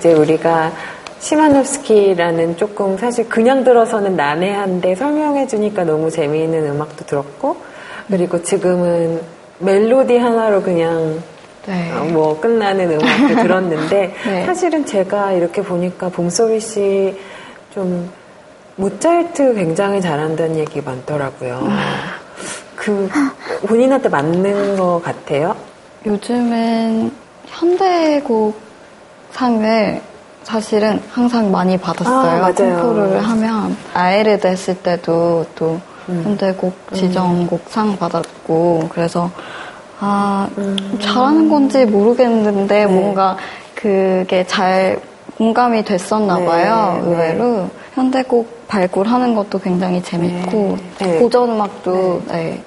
이제 우리가 시마노스키라는 조금 사실 그냥 들어서는 난해한데 설명해 주니까 너무 재미있는 음악도 들었고 그리고 지금은 멜로디 하나로 그냥 네. 어, 뭐 끝나는 음악도 들었는데 네. 사실은 제가 이렇게 보니까 봄소리 씨좀 모차르트 굉장히 잘한다는 얘기 많더라고요. 그 본인한테 맞는 것 같아요? 요즘은 현대곡 상을 사실은 항상 많이 받았어요. 아, 콩쿠르를 하면 아에르드 했을 때도 또 음. 현대곡 지정곡 상 받았고 그래서 아 음. 잘하는 건지 모르겠는데 네. 뭔가 그게 잘 공감이 됐었나 네. 봐요. 네. 의외로 현대곡 발굴하는 것도 굉장히 재밌고 네. 네. 고전 음악도 네.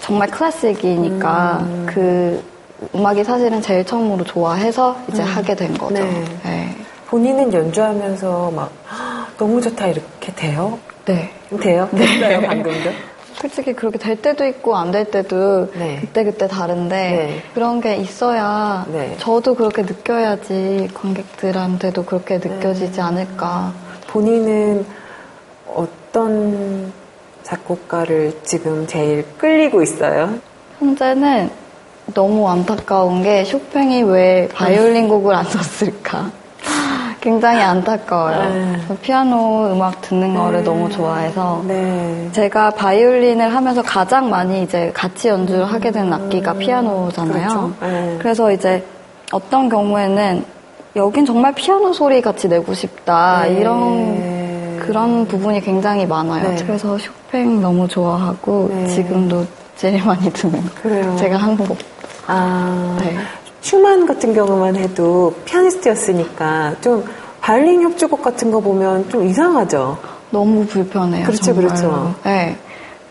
정말 클래식이니까 음. 그 음악이 사실은 제일 처음으로 좋아해서 이제 음. 하게 된 거죠. 네. 네. 본인은 연주하면서 막 너무 좋다 이렇게 돼요? 네. 돼요? 네. 됐어요 방금도? 솔직히 그렇게 될 때도 있고 안 될 때도 네. 그때 그때 다른데 네. 그런 게 있어야 네. 저도 그렇게 느껴야지 관객들한테도 그렇게 느껴지지 않을까. 본인은 어떤 작곡가를 지금 제일 끌리고 있어요? 현재는 너무 안타까운 게 쇼팽이 왜 바이올린 곡을 안 썼을까? 굉장히 안타까워요. 네. 피아노 음악 듣는 거를 네. 너무 좋아해서 네. 제가 바이올린을 하면서 가장 많이 이제 같이 연주를 하게 된 악기가 음. 피아노잖아요. 그렇죠. 네. 그래서 이제 어떤 경우에는 여긴 정말 피아노 소리 같이 내고 싶다 네. 이런 그런 부분이 굉장히 많아요. 네. 그래서 쇼팽 너무 좋아하고 지금도 제일 많이 듣는 그래요. 제가 하는 곡. 아, 네. 슈만 같은 경우만 해도 피아니스트였으니까 좀 바이올린 협주곡 같은 거 보면 좀 이상하죠. 너무 불편해요. 그렇죠. 그렇죠. 네.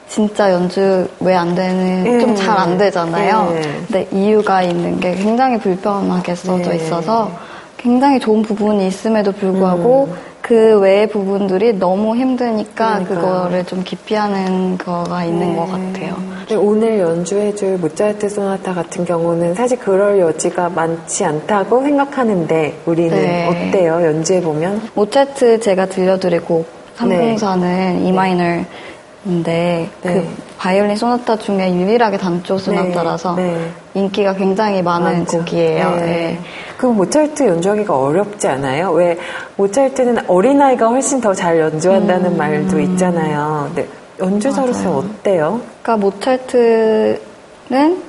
진짜 연주 왜 안 되는 네. 좀잘 안 되잖아요. 네. 근데 이유가 있는 게 굉장히 불편하게 써져 네. 있어서 굉장히 좋은 부분이 있음에도 불구하고 음. 그 외의 부분들이 너무 힘드니까 그러니까. 그거를 좀 기피하는 거가 있는 네. 것 같아요. 오늘 연주해줄 모차르트 소나타 같은 경우는 사실 그럴 여지가 많지 않다고 생각하는데 우리는 네. 어때요? 연주해 보면? 모차르트 제가 들려드리고 304는 네. 이마이널 인데 네. 그 바이올린 소나타 중에 유일하게 단조 소나타라서 네. 네. 인기가 굉장히 많은 맞죠. 곡이에요. 네. 네. 그 모차르트 연주하기가 어렵지 않아요? 왜 모차르트는 어린아이가 훨씬 더 잘 연주한다는 음. 말도 있잖아요. 근데 연주자로서 맞아요. 어때요? 그러니까 모차르트는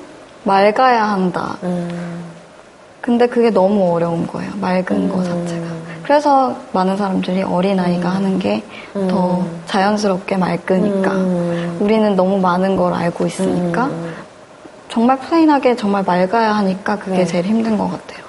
맑아야 한다. 음. 근데 그게 너무 어려운 거예요. 맑은 음. 거 자체가. 그래서 많은 사람들이 어린아이가 음. 하는 게더 음. 자연스럽게 맑으니까. 음. 우리는 너무 많은 걸 알고 있으니까. 음. 정말 플레인하게 정말 맑아야 하니까 그게 네. 제일 힘든 것 같아요.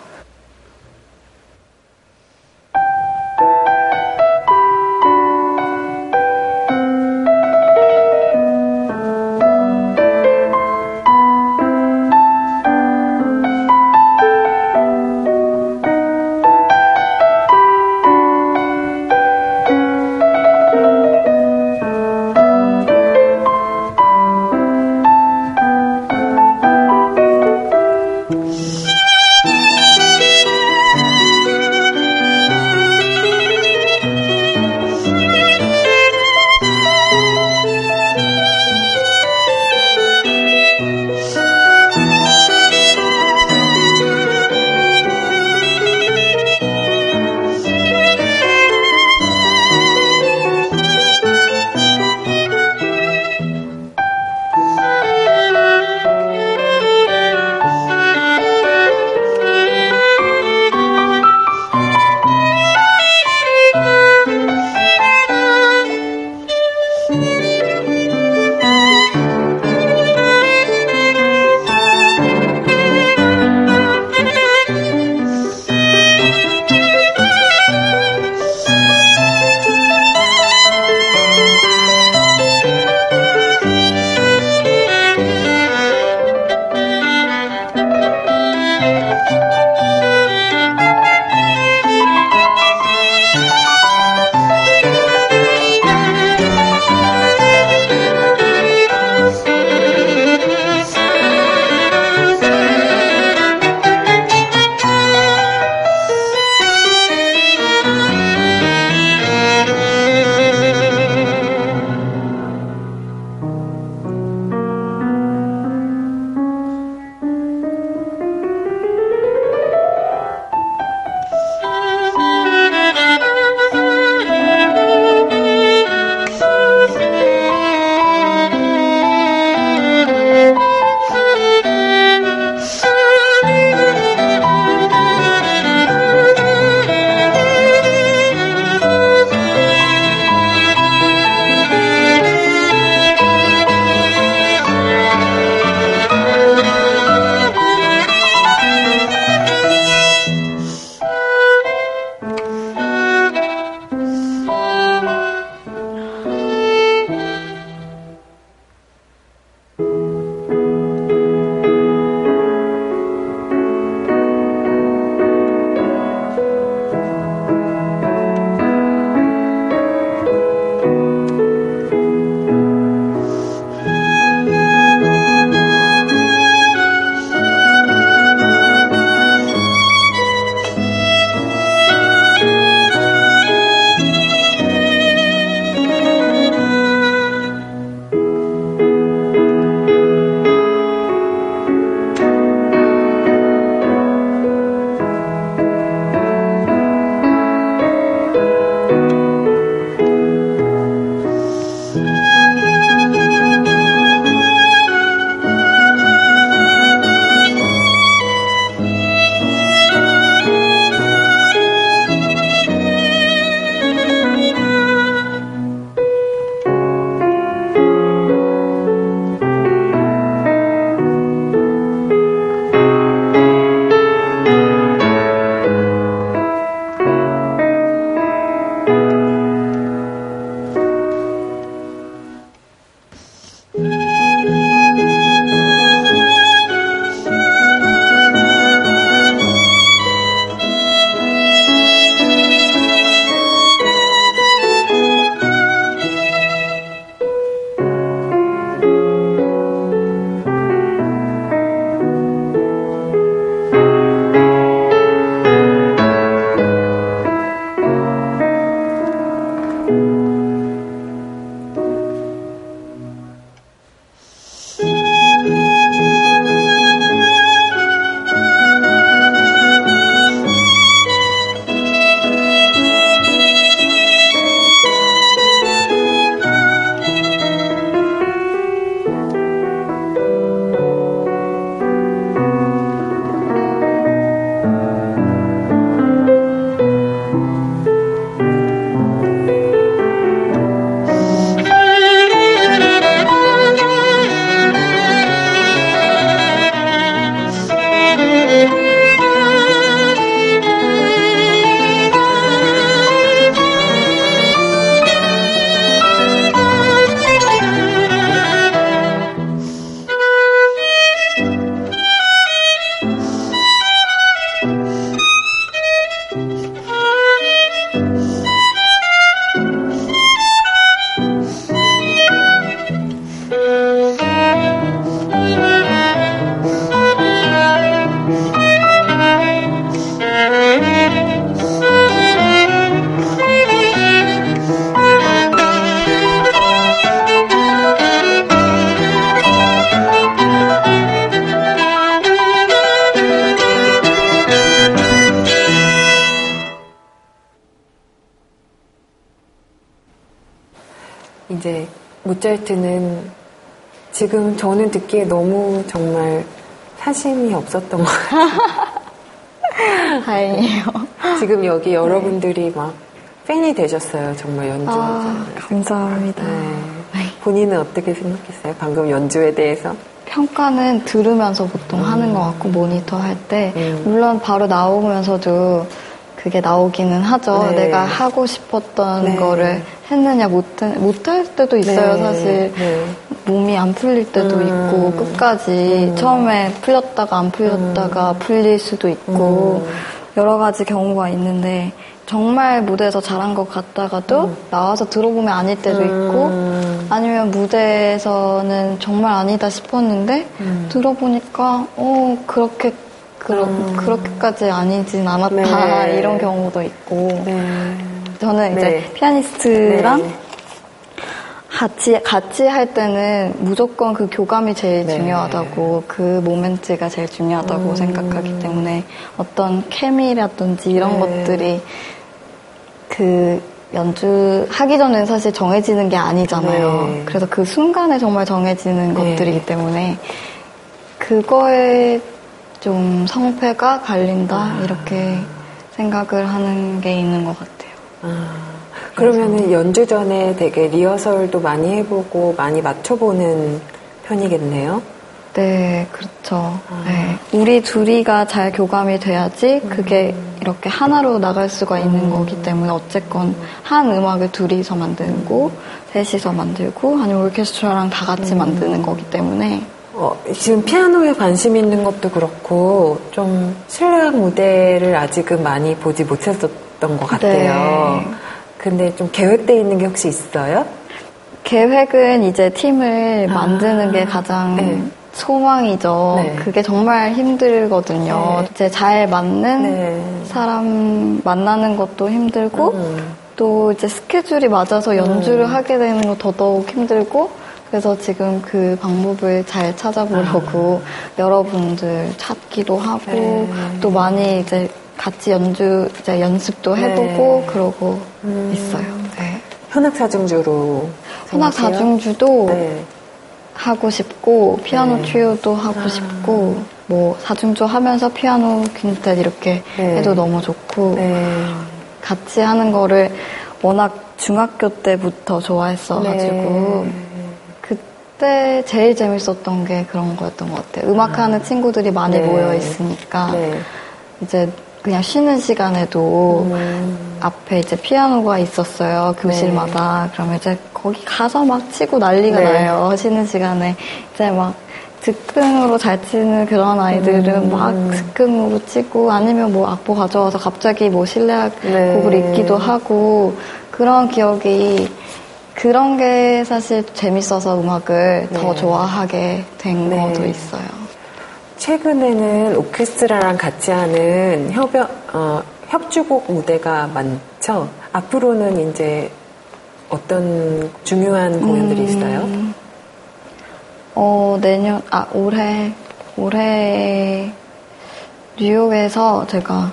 모차르트는 지금 저는 듣기에 너무 정말 사심이 없었던 것 같아요. 다행이에요. 지금 여기 여러분들이 막 팬이 되셨어요. 정말 연주. 아, 감사합니다. 네. 네. 본인은 어떻게 생각했어요? 방금 연주에 대해서? 평가는 들으면서 보통 음. 하는 것 같고 모니터 할때 음. 물론 바로 나오면서도 그게 나오기는 하죠. 네. 내가 하고 싶었던 네. 거를 했느냐 못, 못할 때도 있어요, 네. 사실. 네. 몸이 안 풀릴 때도 음. 있고, 끝까지. 음. 처음에 풀렸다가 안 풀렸다가 음. 풀릴 수도 있고, 음. 여러 가지 경우가 있는데, 정말 무대에서 잘한 것 같다가도 음. 나와서 들어보면 아닐 때도 있고, 음. 아니면 무대에서는 정말 아니다 싶었는데, 들어보니까, 어, 그렇게 그렇, 음. 그렇게까지 아니진 않았다 네. 이런 경우도 있고 네. 저는 이제 네. 피아니스트랑 네. 같이 같이 할 때는 무조건 그 교감이 제일 네. 중요하다고 그 모멘트가 제일 중요하다고 음. 생각하기 때문에 어떤 케미라든지 이런 네. 것들이 그 연주하기 전에는 사실 정해지는 게 아니잖아요. 그래서 그 순간에 정말 정해지는 것들이기 때문에 그거에 좀 성패가 갈린다 아. 이렇게 생각을 하는 게 있는 것 같아요. 아. 그러면은 연주 전에 되게 리허설도 많이 해보고 많이 맞춰보는 편이겠네요. 네, 그렇죠. 아. 네. 우리 둘이가 잘 교감이 돼야지 그게 음. 이렇게 하나로 나갈 수가 있는 음. 거기 때문에 어쨌건 한 음악을 둘이서 만들고 셋이서 만들고 아니면 오케스트라랑 다 같이 음. 만드는 거기 때문에 어, 지금 피아노에 관심 있는 것도 그렇고 좀 실내악 무대를 아직은 많이 보지 못했었 던 것 같아요. 네. 근데 좀 계획돼 있는 게 혹시 있어요? 계획은 이제 팀을 아, 만드는 게 가장 네. 소망이죠. 네. 그게 정말 힘들거든요. 네. 이제 잘 맞는 네. 사람 만나는 것도 힘들고 음. 또 이제 스케줄이 맞아서 연주를 음. 하게 되는 거 더더욱 힘들고 그래서 지금 그 방법을 잘 찾아보려고 아. 여러분들 찾기도 하고 네. 또 많이 이제 같이 연주 이제 연습도 네. 해보고 네. 그러고 음. 있어요. 네. 현악 사중주로 현악 사중주도 네. 하고 싶고 피아노 네. 트리오도 하고 아. 싶고 뭐 사중주 하면서 피아노 퀸텟 이렇게 네. 해도 너무 좋고 같이 하는 거를 워낙 중학교 때부터 좋아했어가지고 그때 제일 재밌었던 게 그런 거였던 것 같아요. 음악하는 아. 친구들이 많이 네. 모여 있으니까 네. 이제 그냥 쉬는 시간에도 음. 앞에 이제 피아노가 있었어요 교실마다 네. 그러면 이제 거기 가서 막 치고 난리가 네. 나요 쉬는 시간에 이제 막 즉흥으로 잘 치는 그런 아이들은 음. 막 즉흥으로 치고 아니면 뭐 악보 가져와서 갑자기 뭐 실내악 네. 곡을 읽기도 하고 그런 기억이 그런 게 사실 재밌어서 음악을 네. 더 좋아하게 된 네. 것도 있어요. 최근에는 오케스트라랑 같이 하는 협여, 어, 협주곡 무대가 많죠. 앞으로는 이제 어떤 중요한 공연들이 음, 있어요? 어, 내년, 아, 올해, 올해 뉴욕에서 제가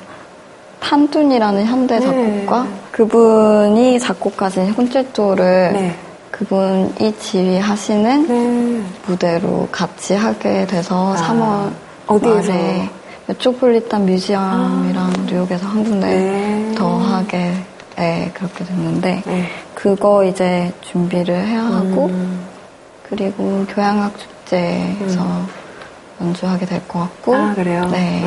탄둔이라는 현대 네. 작곡가 네. 그분이 작곡하신 콘체토를 네. 그분이 지휘하시는 네. 무대로 같이 하게 돼서 아. 3월 어디에서? 말에 메트로폴리탄 뮤지엄이랑 아. 뉴욕에서 한 군데 네. 더 하게 네, 그렇게 됐는데 네. 그거 이제 준비를 해야 하고 음. 그리고 교향악 축제에서 음. 연주하게 될 것 같고 아 그래요? 네.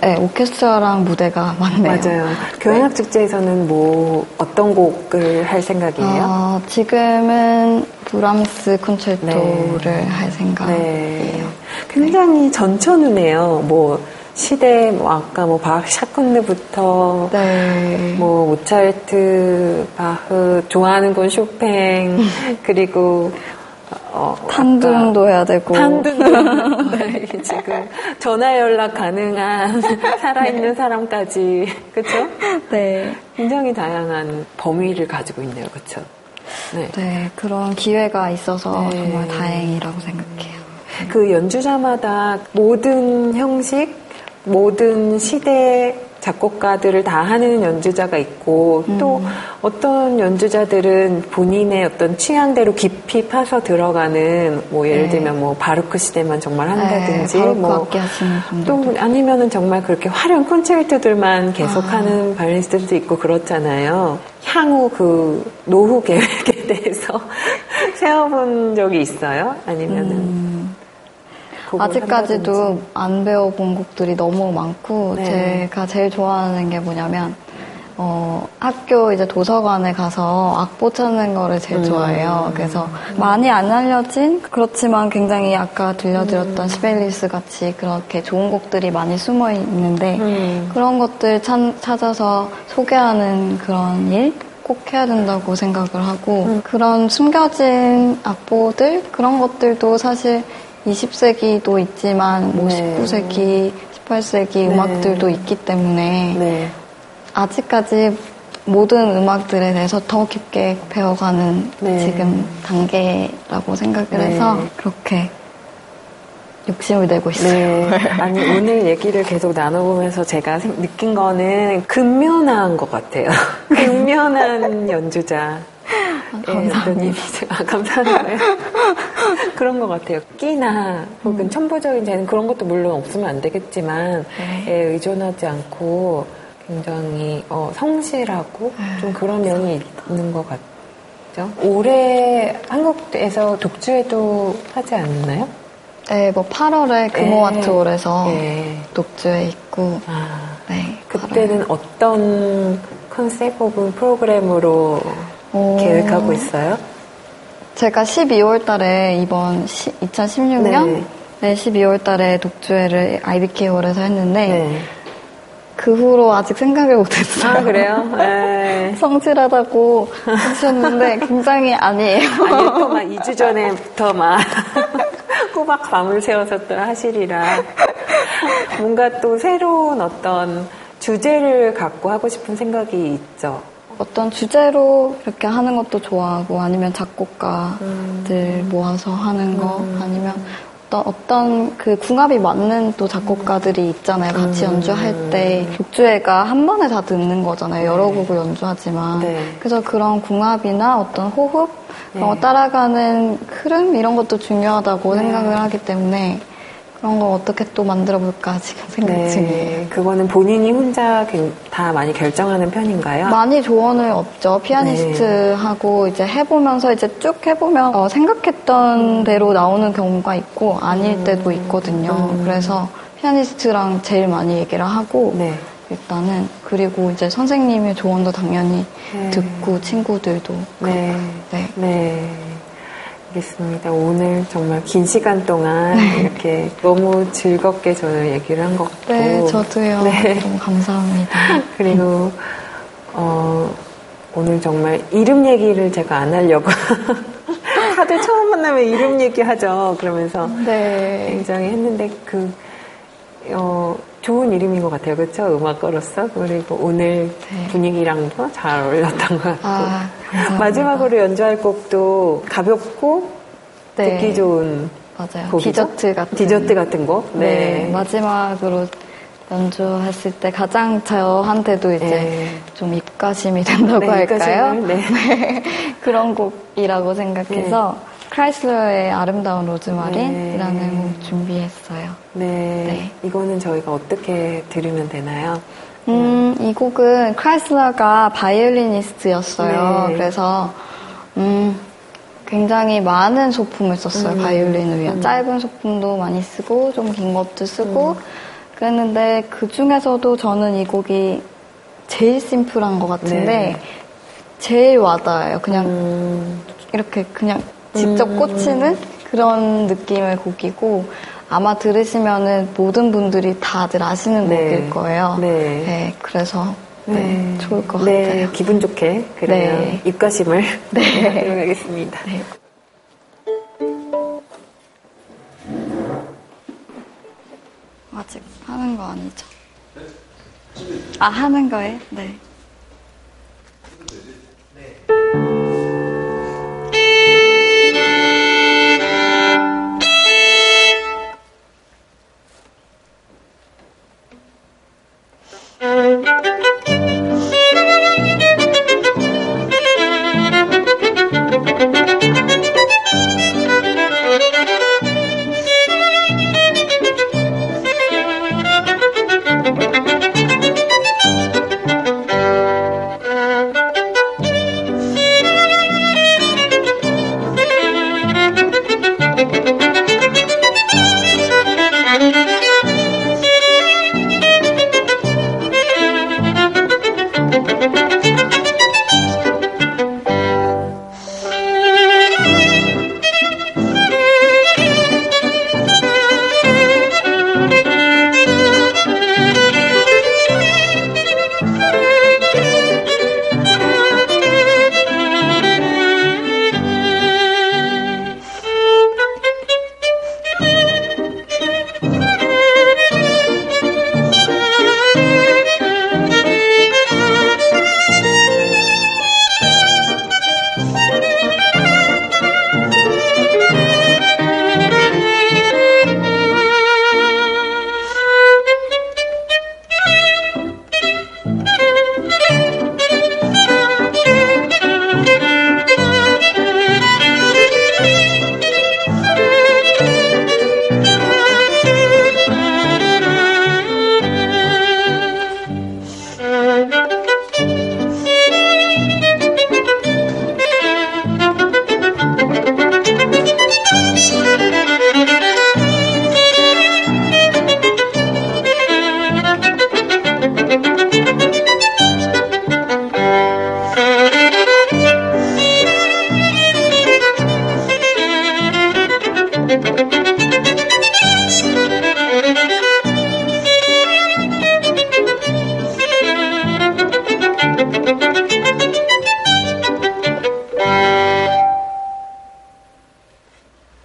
네. 음, 네, 오케스트라랑 무대가 많네요. 맞아요. 교향악 축제에서는 뭐 어떤 곡을 할 생각이에요? 어, 지금은 브람스 콘체토를 네. 할 생각이에요. 네. 굉장히 전천후네요. 뭐 시대, 뭐 아까 뭐 바흐 샤콘느부터 네. 뭐 모차르트, 바흐, 좋아하는 건 쇼팽, 그리고 어, 탄둔도 해야 되고. 탄둔도. 네, 지금 전화 연락 가능한 살아있는 사람까지. 그쵸? 네. 굉장히 다양한 범위를 가지고 있네요. 그쵸? 네. 네 그런 기회가 있어서 네. 정말 다행이라고 생각해요. 그 연주자마다 모든 형식, 모든 시대 작곡가들을 다 하는 연주자가 있고 음. 또 어떤 연주자들은 본인의 어떤 취향대로 깊이 파서 들어가는 뭐 예를 네. 들면 뭐 바르크 시대만 정말 한다든지 네, 뭐또 아니면은 정말 그렇게 화려한 콘체르토들만 계속하는 아. 바이올리스트들도 있고 그렇잖아요. 향후 그 노후 계획에 대해서 세워본 적이 있어요? 아니면은 음. 아직까지도 안 배워본 곡들이 너무 많고 네. 제가 제일 좋아하는 게 뭐냐면 어, 학교 이제 도서관에 가서 악보 찾는 거를 제일 음. 좋아해요. 그래서 많이 안 알려진 그렇지만 굉장히 아까 들려드렸던 음. 시벨리스 같이 그렇게 좋은 곡들이 많이 숨어 있는데 음. 그런 것들 찾, 찾아서 소개하는 그런 일? 꼭 해야 된다고 생각을 하고 음. 그런 숨겨진 악보들 그런 것들도 사실 20세기도 있지만 뭐 네. 19세기, 18세기 네. 음악들도 있기 때문에 네. 아직까지 모든 음악들에 대해서 더 깊게 배워가는 네. 지금 단계라고 생각을 네. 해서 그렇게 욕심을 내고 있어요. 네. 아니 오늘 얘기를 계속 나눠보면서 제가 느낀 거는 근면한 것 같아요. 근면한 연주자. 아, 감사합니다. 아, 감사합니다. 그런 것 같아요. 끼나 혹은 음. 첨부적인 재능 그런 것도 물론 없으면 안 되겠지만 네. 에 의존하지 않고 굉장히 어, 성실하고 네. 좀 그런 면이 있는 것 같죠. 올해 한국에서 독주에도 하지 않나요? 네, 뭐 8월에 금호아트홀에서 네. 독주에 있고 아, 네, 그때는 8월. 어떤 컨셉 혹은 프로그램으로 오. 계획하고 있어요? 제가 12월 달에 이번 시, 2016년 네. 네, 12월 달에 독주회를 IBK홀에서 했는데 네. 그 후로 아직 생각을 못했어요. 아, 그래요? 네. 성실하다고 하셨는데 굉장히 아니에요. 아니, 또막 2주 전에부터 막 꼬박 밤을 새워서 또 하시리라. 뭔가 또 새로운 어떤 주제를 갖고 하고 싶은 생각이 있죠. 어떤 주제로 이렇게 하는 것도 좋아하고 아니면 작곡가들 음. 모아서 하는 거 음. 아니면 어떤 어떤 그 궁합이 맞는 또 작곡가들이 있잖아요. 같이 음. 연주할 때 독주회가 한 번에 다 듣는 거잖아요. 여러 네. 곡을 연주하지만 네. 그래서 그런 궁합이나 어떤 호흡 네. 따라가는 흐름 이런 것도 중요하다고 네. 생각을 하기 때문에 그런 거 어떻게 또 만들어 볼까 지금 생각 네, 중이에요. 그거는 본인이 혼자 다 많이 결정하는 편인가요? 많이 조언을 얻죠. 피아니스트하고 네. 이제 해보면서 이제 쭉 해보면 어, 생각했던 음. 대로 나오는 경우가 있고 아닐 음. 때도 있거든요. 음. 그래서 피아니스트랑 제일 많이 얘기를 하고 네. 일단은 그리고 이제 선생님의 조언도 당연히 네. 듣고 친구들도 네. 네. 네. 알겠습니다. 오늘 정말 긴 시간 동안 네. 이렇게 너무 즐겁게 저는 얘기를 한 것 같고. 네, 저도요. 네. 너무 감사합니다. 그리고, 어, 오늘 정말 이름 얘기를 제가 안 하려고. 다들 처음 만나면 이름 얘기하죠. 그러면서 네. 굉장히 했는데 그, 어, 좋은 이름인 것 같아요. 그렇죠? 음악가로서. 그리고 오늘 네. 분위기랑도 잘 어울렸던 것 같고. 아, 마지막으로 연주할 곡도 가볍고 네. 듣기 좋은 맞아요. 곡이죠? 디저트 같은 디저트 같은 곡. 네. 네. 마지막으로 연주했을 때 가장 저한테도 이제 네. 좀 입가심이 된다고 네, 할까요? 네. 네. 그런 곡이라고 생각해서 크라이슬러의 아름다운 로즈마린이라는 네. 곡 준비했어요. 네. 네. 이거는 저희가 어떻게 들으면 되나요? 음, 이 곡은 크라이슬러가 바이올리니스트였어요. 네. 그래서, 음, 굉장히 많은 소품을 썼어요. 음. 바이올린을 위한. 음. 짧은 소품도 많이 쓰고, 좀 긴 것도 쓰고, 음. 그랬는데, 그 중에서도 저는 이 곡이 제일 심플한 것 같은데, 네. 제일 와닿아요. 그냥, 음. 이렇게 그냥 직접 음. 꽂히는 그런 느낌의 곡이고 아마 들으시면은 모든 분들이 다들 아시는 네. 곡일 거예요. 네. 네 그래서 네, 네. 좋을 것 네, 같아요. 기분 좋게 그러면 네. 입가심을 네. 하겠습니다. 아직 하는 거 아니죠? 아 하는 거예요? 네.